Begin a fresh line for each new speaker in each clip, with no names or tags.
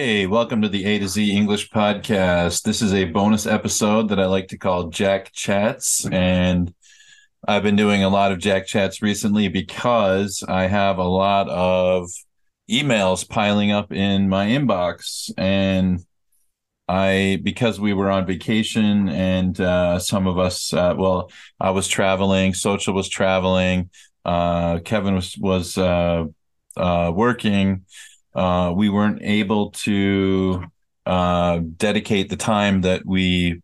Hey, welcome to the A to Z English podcast. This is a bonus episode that I like to call Jack Chats. And I've been doing a lot of Jack Chats recently because I have a lot of emails piling up in my inbox. And I, because we were on vacation and uh, some of us, uh, well, I was traveling, Social was traveling, uh, Kevin was, was uh, uh, working uh, we weren't able to uh, dedicate the time that we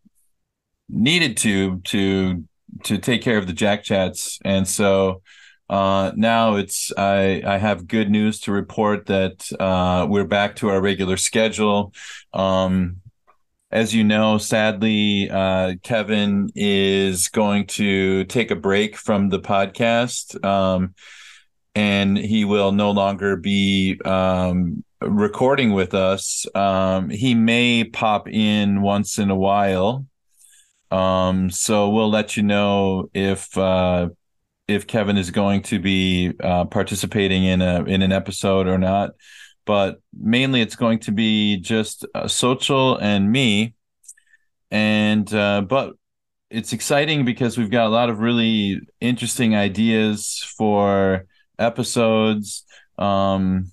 needed to to to take care of the jack chats. And so uh, now it's I, I have good news to report that uh, we're back to our regular schedule. Um, as you know sadly uh, kevin is going to take a break from the podcast. Um, and he will no longer be um, recording with us. Um, he may pop in once in a while. Um, so we'll let you know if uh, if Kevin is going to be uh, participating in a in an episode or not. But mainly, it's going to be just uh, social and me. And uh, but it's exciting because we've got a lot of really interesting ideas for episodes. Um,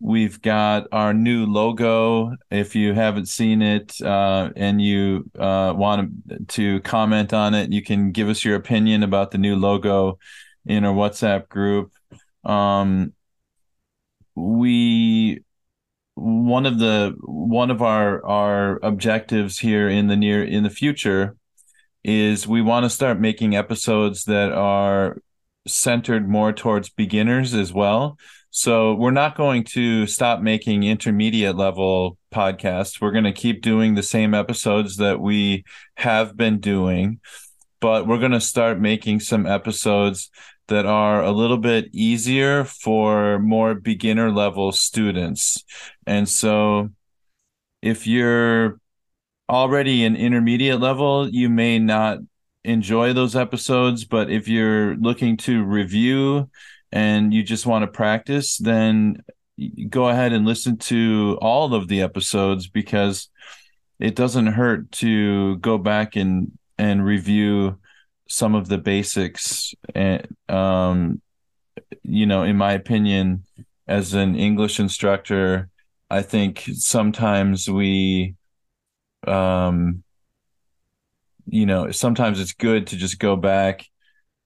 we've got our new logo. If you haven't seen it uh, and you uh, want to comment on it, you can give us your opinion about the new logo in our WhatsApp group. Um, we one of the one of our our objectives here in the near in the future is we want to start making episodes that are centered more towards beginners as well. So we're not going to stop making intermediate level podcasts. We're going to keep doing the same episodes that we have been doing, but we're going to start making some episodes that are a little bit easier for more beginner level students. And so if you're already an intermediate level, you may not enjoy those episodes, but if you're looking to review and you just want to practice, then go ahead and listen to all of the episodes because it doesn't hurt to go back and and review some of the basics and um you know in my opinion as an english instructor i think sometimes we um you know, sometimes it's good to just go back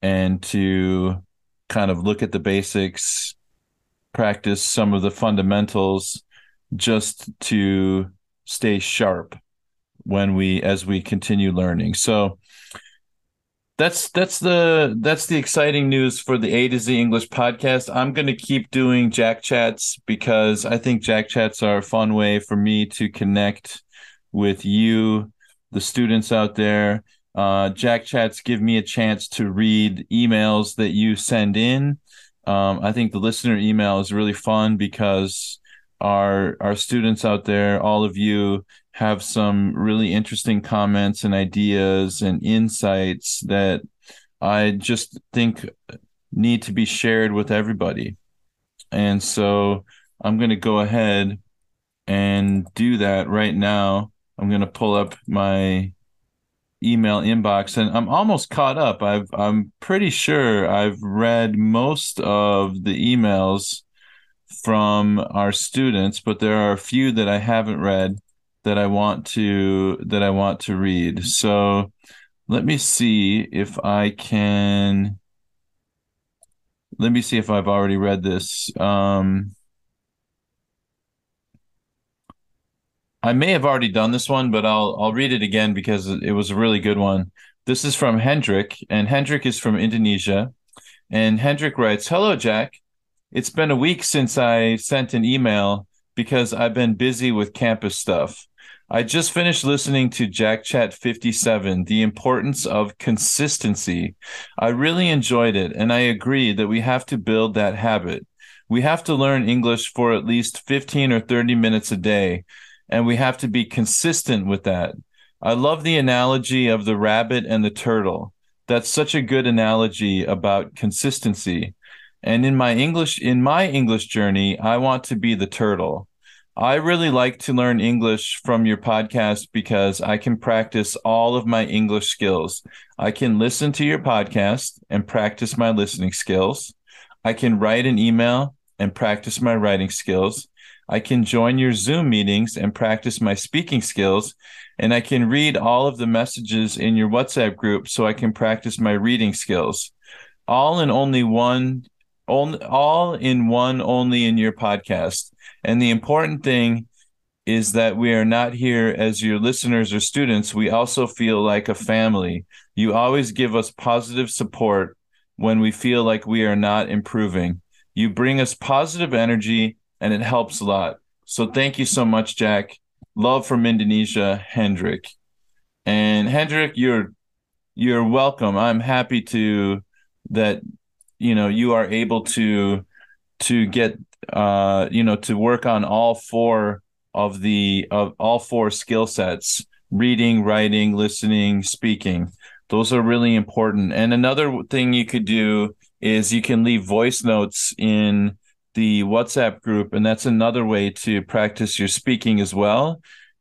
and to kind of look at the basics, practice some of the fundamentals just to stay sharp when we as we continue learning. So that's that's the that's the exciting news for the A to Z English podcast. I'm going to keep doing Jack chats because I think Jack chats are a fun way for me to connect with you the students out there. Uh, Jack Chats give me a chance to read emails that you send in. Um, I think the listener email is really fun because our our students out there, all of you, have some really interesting comments and ideas and insights that I just think need to be shared with everybody. And so I'm going to go ahead and do that right now. I'm going to pull up my email inbox and I'm almost caught up. I've I'm pretty sure I've read most of the emails from our students, but there are a few that I haven't read that I want to that I want to read. So let me see if I can let me see if I've already read this. Um, I may have already done this one, but I'll I'll read it again because it was a really good one. This is from Hendrik, and Hendrik is from Indonesia. And Hendrik writes, Hello, Jack. It's been a week since I sent an email because I've been busy with campus stuff. I just finished listening to Jack Chat 57, The Importance of Consistency. I really enjoyed it, and I agree that we have to build that habit. We have to learn English for at least 15 or 30 minutes a day, and we have to be consistent with that. I love the analogy of the rabbit and the turtle. That's such a good analogy about consistency. And in my English in my English journey, I want to be the turtle. I really like to learn English from your podcast because I can practice all of my English skills. I can listen to your podcast and practice my listening skills. I can write an email and practice my writing skills. I can join your Zoom meetings and practice my speaking skills and I can read all of the messages in your WhatsApp group so I can practice my reading skills. All in only one, all, all in one, only in your podcast. And the important thing is that we are not here as your listeners or students. We also feel like a family. You always give us positive support when we feel like we are not improving. You bring us positive energy and it helps a lot. So thank you so much, Jack love from Indonesia, Hendrik. And Hendrik, you're you're welcome. I'm happy to that you know you are able to to get uh you know to work on all four of the of all four skill sets reading writing listening speaking those are really important and another thing you could do is you can leave voice notes in the WhatsApp group, and that's another way to practice your speaking as well.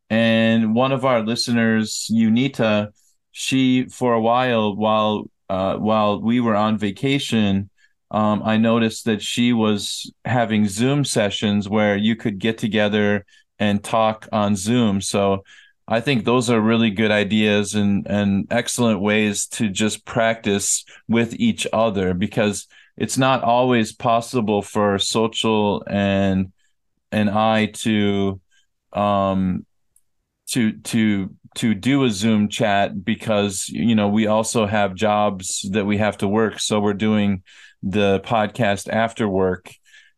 And one of our listeners, Unita, she for a while while uh, while we were on vacation, um, I noticed that she was having Zoom sessions where you could get together and talk on Zoom. So I think those are really good ideas and and excellent ways to just practice with each other because it's not always possible for social and and I to um to to to do a Zoom chat because you know we also have jobs that we have to work, so we're doing the podcast after work,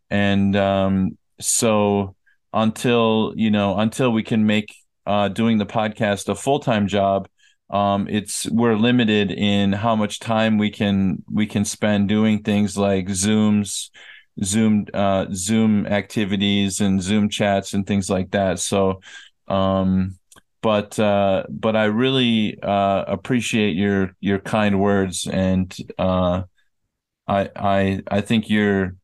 and um, so until you know until we can make uh, doing the podcast a full time job, um, it's we're limited in how much time we can we can spend doing things like zooms zoom uh, zoom activities and zoom chats and things like that. So um, but uh, but i really uh, appreciate your your kind words and uh, i i i think your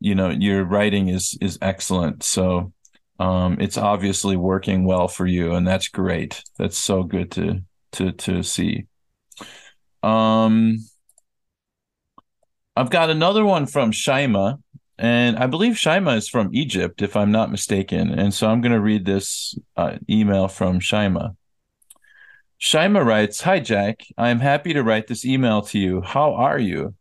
you know your writing is is excellent. So um, it's obviously working well for you and that's great. That's so good to to to see. Um, I've got another one from Shaima, and I believe Shaima is from Egypt, if I'm not mistaken. And so I'm going to read this uh, email from Shaima. Shaima writes, "Hi Jack, I am happy to write this email to you. How are you?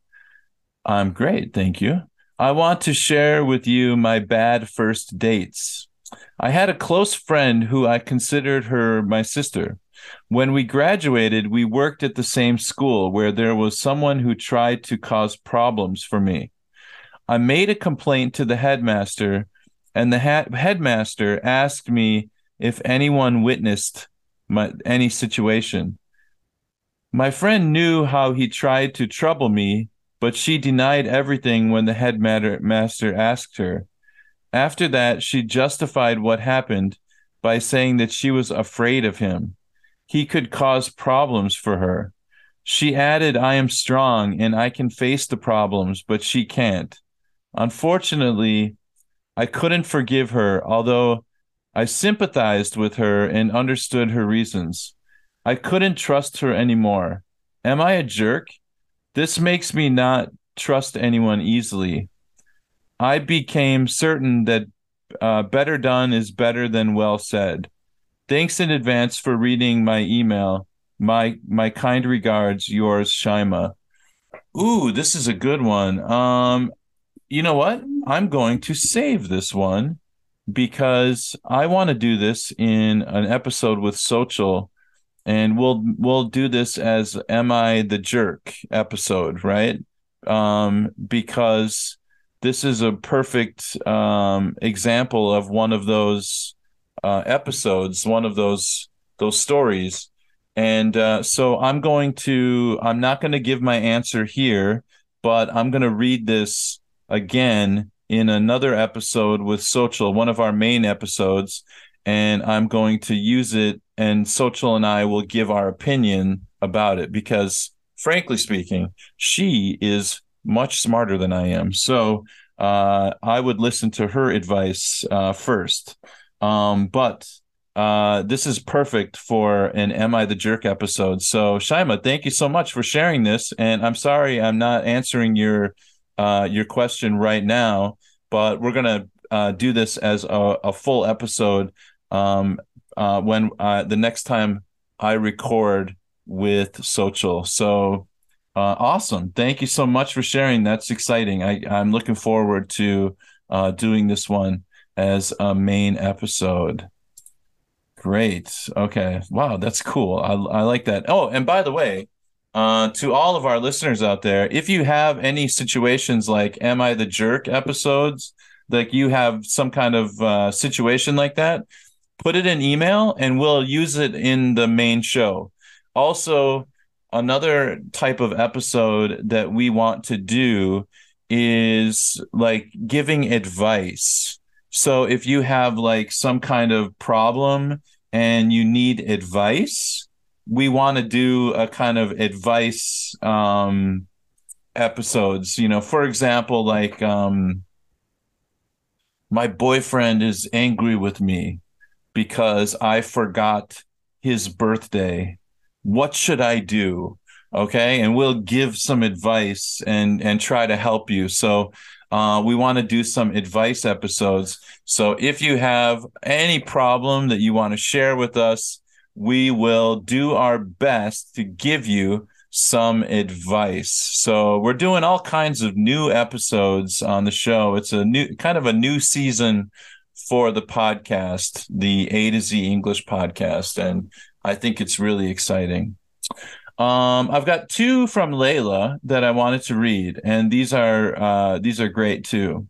I'm great, thank you. I want to share with you my bad first dates. I had a close friend who I considered her my sister. When we graduated, we worked at the same school where there was someone who tried to cause problems for me. I made a complaint to the headmaster, and the ha- headmaster asked me if anyone witnessed my, any situation. My friend knew how he tried to trouble me, but she denied everything when the headmaster asked her. After that, she justified what happened by saying that she was afraid of him he could cause problems for her. She added, I am strong and I can face the problems, but she can't. Unfortunately, I couldn't forgive her, although I sympathized with her and understood her reasons. I couldn't trust her anymore. Am I a jerk? This makes me not trust anyone easily. I became certain that uh, better done is better than well said. Thanks in advance for reading my email. My my kind regards, yours, Shaima. Ooh, this is a good one. Um, you know what? I'm going to save this one because I want to do this in an episode with Social, and we'll we'll do this as "Am I the Jerk?" episode, right? Um, because this is a perfect um, example of one of those uh, episodes, one of those those stories. And uh, so I'm going to I'm not going to give my answer here, but I'm going to read this again in another episode with Social, one of our main episodes, and I'm going to use it and Social and I will give our opinion about it because frankly speaking, she is much smarter than I am. So uh, I would listen to her advice uh, first. Um, but uh, this is perfect for an Am I the Jerk episode. So, Shaima, thank you so much for sharing this. And I'm sorry I'm not answering your uh, your question right now, but we're gonna uh, do this as a, a full episode um, uh, when uh, the next time I record with Social. So uh, awesome. Thank you so much for sharing. That's exciting. I, I'm looking forward to uh, doing this one as a main episode. Great. Okay. Wow, that's cool. I, I like that. Oh, and by the way, uh, to all of our listeners out there, if you have any situations like "Am I the Jerk?" episodes, like you have some kind of uh, situation like that, put it in email and we'll use it in the main show. Also, another type of episode that we want to do is like giving advice. So if you have like some kind of problem and you need advice, we want to do a kind of advice um episodes, you know, for example, like um my boyfriend is angry with me because I forgot his birthday what should I do? Okay. And we'll give some advice and, and try to help you. So, uh, we want to do some advice episodes. So if you have any problem that you want to share with us, we will do our best to give you some advice. So we're doing all kinds of new episodes on the show. It's a new kind of a new season for the podcast, the A to Z English podcast. And I think it's really exciting. Um, I've got two from Layla that I wanted to read, and these are uh, these are great too.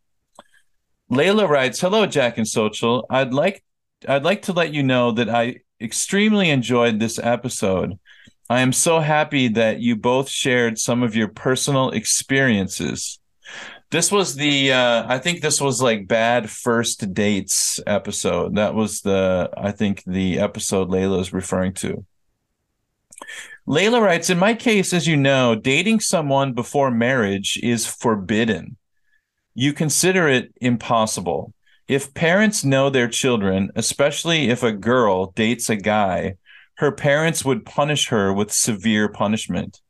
Layla writes, "Hello, Jack and Social. I'd like I'd like to let you know that I extremely enjoyed this episode. I am so happy that you both shared some of your personal experiences. This was the uh, I think this was like bad first dates episode. That was the I think the episode Layla is referring to. Layla writes, in my case, as you know, dating someone before marriage is forbidden. You consider it impossible. If parents know their children, especially if a girl dates a guy, her parents would punish her with severe punishment.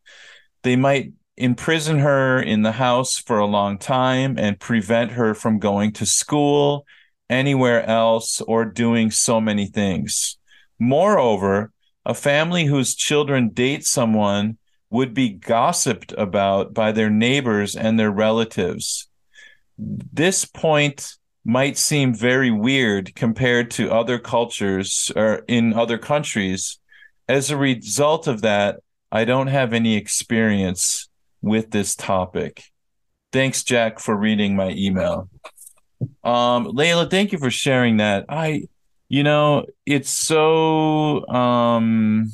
They might imprison her in the house for a long time and prevent her from going to school, anywhere else, or doing so many things. Moreover, a family whose children date someone would be gossiped about by their neighbors and their relatives. This point might seem very weird compared to other cultures or in other countries. As a result of that, I don't have any experience with this topic. Thanks, Jack, for reading my email. Um, Layla, thank you for sharing that. I, you know, it's so um,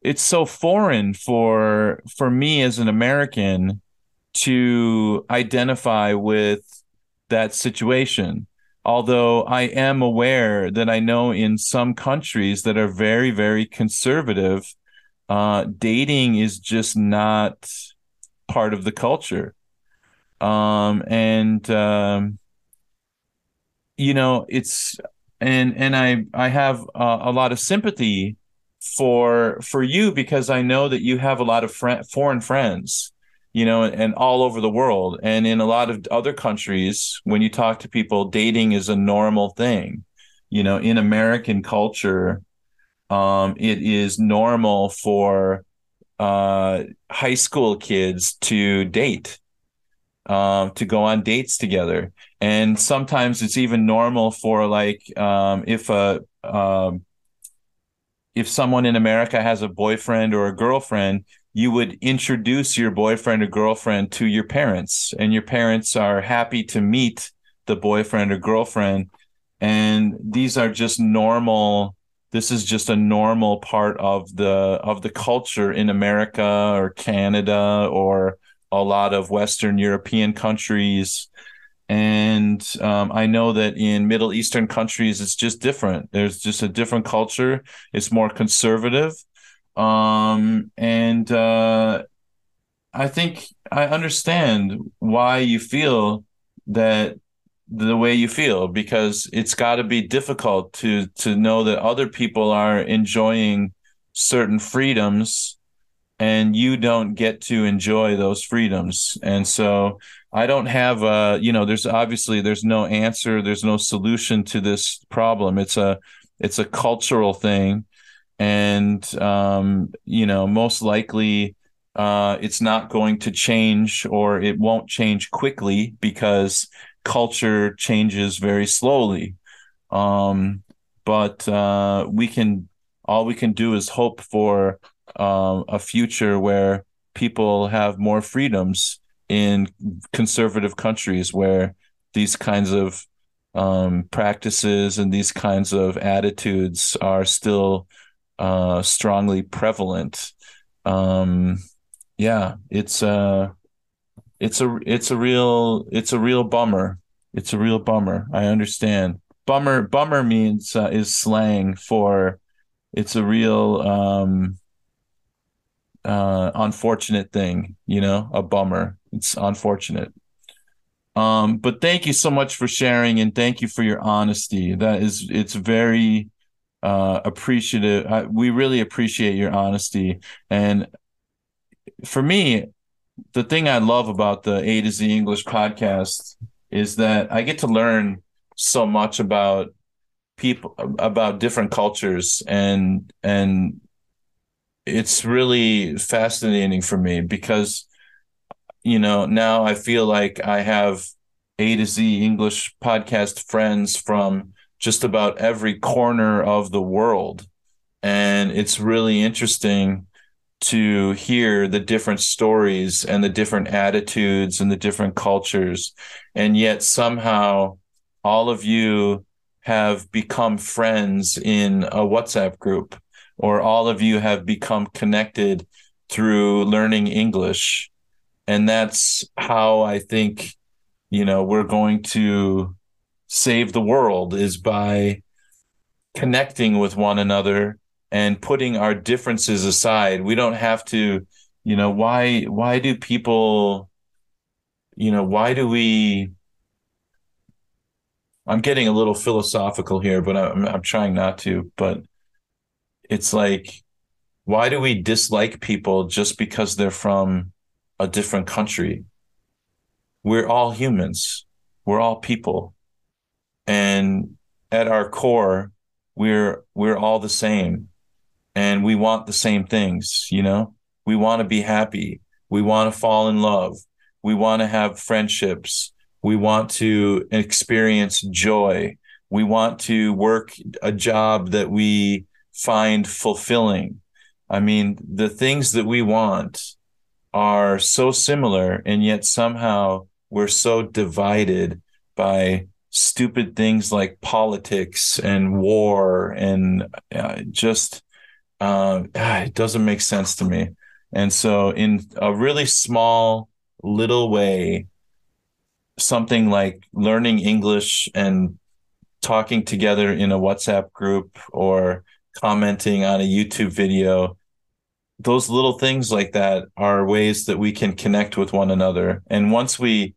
it's so foreign for for me as an American to identify with that situation. Although I am aware that I know in some countries that are very, very conservative, uh, dating is just not part of the culture. Um, and um, you know, it's and and I I have uh, a lot of sympathy for for you because I know that you have a lot of fr- foreign friends, you know, and all over the world. And in a lot of other countries, when you talk to people, dating is a normal thing. You know, in American culture, um, it is normal for uh, high school kids to date, um, to go on dates together. And sometimes it's even normal for like um, if a um, if someone in America has a boyfriend or a girlfriend, you would introduce your boyfriend or girlfriend to your parents, and your parents are happy to meet the boyfriend or girlfriend. And these are just normal. This is just a normal part of the of the culture in America or Canada or a lot of Western European countries. And um, I know that in Middle Eastern countries, it's just different. There's just a different culture. It's more conservative um, and uh, I think I understand why you feel that the way you feel because it's got to be difficult to to know that other people are enjoying certain freedoms and you don't get to enjoy those freedoms. And so i don't have a you know there's obviously there's no answer there's no solution to this problem. It's a it's a cultural thing. And um, you know most likely uh, it's not going to change or it won't change quickly because culture changes very slowly. Um, but uh, we can all we can do is hope for um, a future where people have more freedoms in conservative countries where these kinds of um, practices and these kinds of attitudes are still uh, strongly prevalent. Um, yeah, it's a uh, it's a it's a real it's a real bummer. It's a real bummer. I understand. Bummer bummer means uh, is slang for it's a real um, uh, unfortunate thing. You know, a bummer. It's unfortunate. Um, but thank you so much for sharing and thank you for your honesty. That is, it's very, uh, appreciative. I, we really appreciate your honesty. And for me, the thing I love about the A to Z English podcast is that I get to learn so much about people about different cultures and and it's really fascinating for me because you know now I feel like I have A to Z English podcast friends from just about every corner of the world. And it's really interesting to hear the different stories and the different attitudes and the different cultures. And yet somehow all of you have become friends in a WhatsApp group, or all of you have become connected through learning English. And that's how I think, you know, we're going to save the world is by connecting with one another and putting our differences aside. We don't have to, you know, why why do people you know, why do we I'm getting a little philosophical here, but I'm I'm trying not to, but it's like why do we dislike people just because they're from a different country? We're all humans. We're all people. And at our core we're we're all the same. And we want the same things you know? We want to be happy. We want to fall in love. We want to have friendships. We want to experience joy. We want to work a job that we find fulfilling i mean the things that we want are so similar and yet somehow we're so divided by stupid things like politics and war and uh, just uh, it doesn't make sense to me. And so, in a really small little way, something like learning English and talking together in a WhatsApp group or commenting on a YouTube video, those little things like that are ways that we can connect with one another. And once we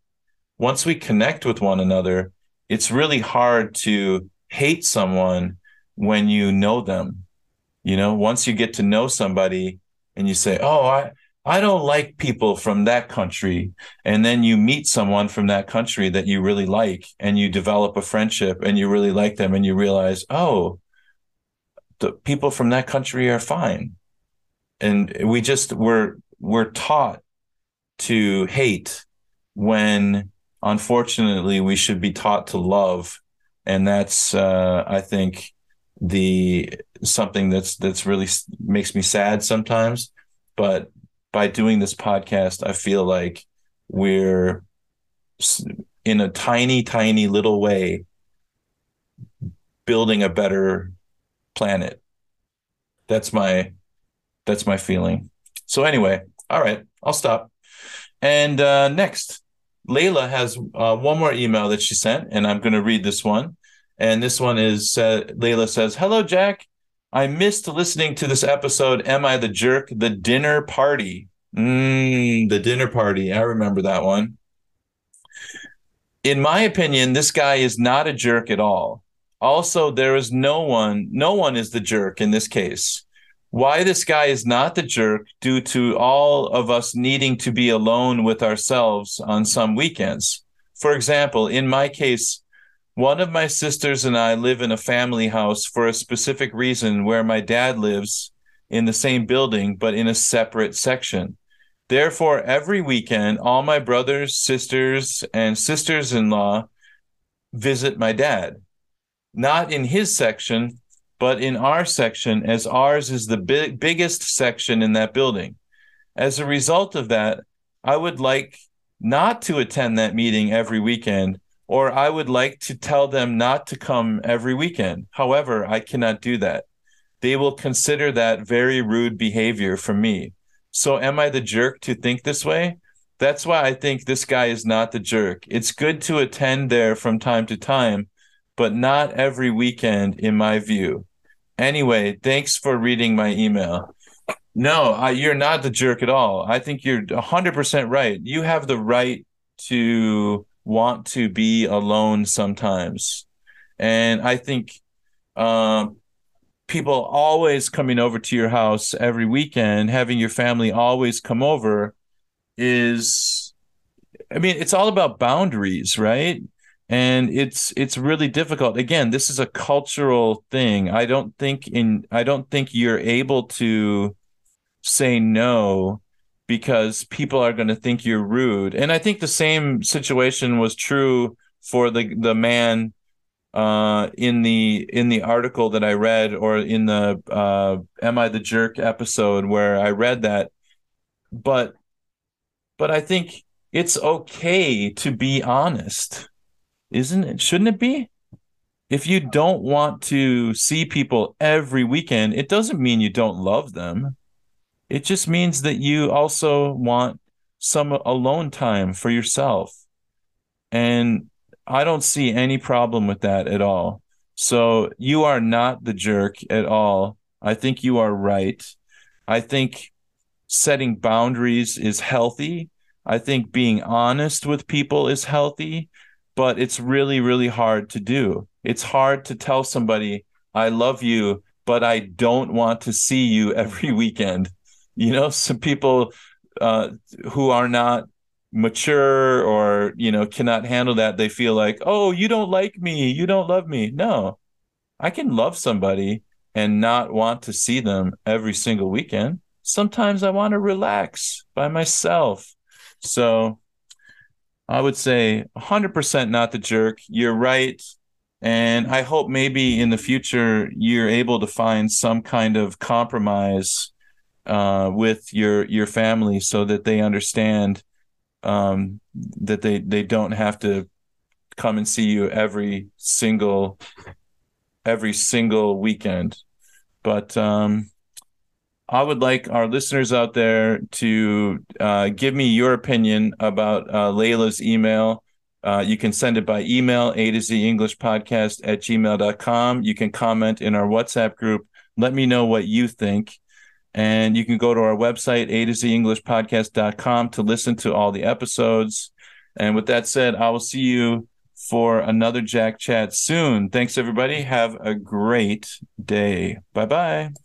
once we connect with one another, it's really hard to hate someone when you know them. You know, once you get to know somebody and you say, "Oh, I I don't like people from that country. And then you meet someone from that country that you really like and you develop a friendship and you really like them and you realize, oh, the people from that country are fine. And we just we're we're taught to hate when unfortunately we should be taught to love. And that's uh, I think the something that's that's really makes me sad sometimes. But by doing this podcast, I feel like we're in a tiny, tiny little way building a better planet. That's my that's my feeling. So anyway, all right, I'll stop. And uh, next, Layla has uh, one more email that she sent, and I'm going to read this one. And this one is uh, Layla says, "Hello, Jack. I missed listening to this episode, Am I the Jerk? The Dinner Party. Mm, the Dinner Party. I remember that one. In my opinion, this guy is not a jerk at all. Also, there is no one, no one is the jerk in this case. Why this guy is not the jerk due to all of us needing to be alone with ourselves on some weekends. For example, in my case, one of my sisters and I live in a family house for a specific reason where my dad lives in the same building, but in a separate section. Therefore, every weekend, all my brothers, sisters, and sisters in law visit my dad. Not in his section, but in our section, as ours is the big, biggest section in that building. As a result of that, I would like not to attend that meeting every weekend or I would like to tell them not to come every weekend. However, I cannot do that. They will consider that very rude behavior from me. So, am I the jerk to think this way? That's why I think this guy is not the jerk. It's good to attend there from time to time, but not every weekend, in my view. Anyway, thanks for reading my email. No, I, you're not the jerk at all. I think you're 100% right. You have the right to want to be alone sometimes. And I think uh, people always coming over to your house every weekend, having your family always come over is, I mean, it's all about boundaries, right? And it's it's really difficult. Again, this is a cultural thing. I don't think in I don't think you're able to say no because people are going to think you're rude. And I think the same situation was true for the the man uh, in the in the article that I read, or in the uh, "Am I the Jerk" episode where I read that. But but I think it's okay to be honest, isn't it? Shouldn't it be? If you don't want to see people every weekend, it doesn't mean you don't love them it just means that you also want some alone time for yourself. And I don't see any problem with that at all. So you are not the jerk at all. I think you are right. I think setting boundaries is healthy. I think being honest with people is healthy, but it's really, really hard to do. It's hard to tell somebody, I love you, but I don't want to see you every weekend. You know some people uh, who are not mature or you know cannot handle that they feel like oh you don't like me. You don't love me. No. I can love somebody and not want to see them every single weekend. Sometimes i want to relax by myself. So i would say 100% not the jerk you're right and i hope maybe in the future you're able to find some kind of compromise uh, with your your family so that they understand um, that they they don't have to come and see you every single every single weekend. But um, I would like our listeners out there to uh, give me your opinion about uh, Layla's email. Uh, you can send it by email, A to Z English podcast at gmail.com. You can comment in our WhatsApp group. Let me know what you think. And you can go to our website, a to z English podcast.com to listen to all the episodes. And with that said, I will see you for another Jack Chat soon. Thanks, everybody. Have a great day. Bye bye.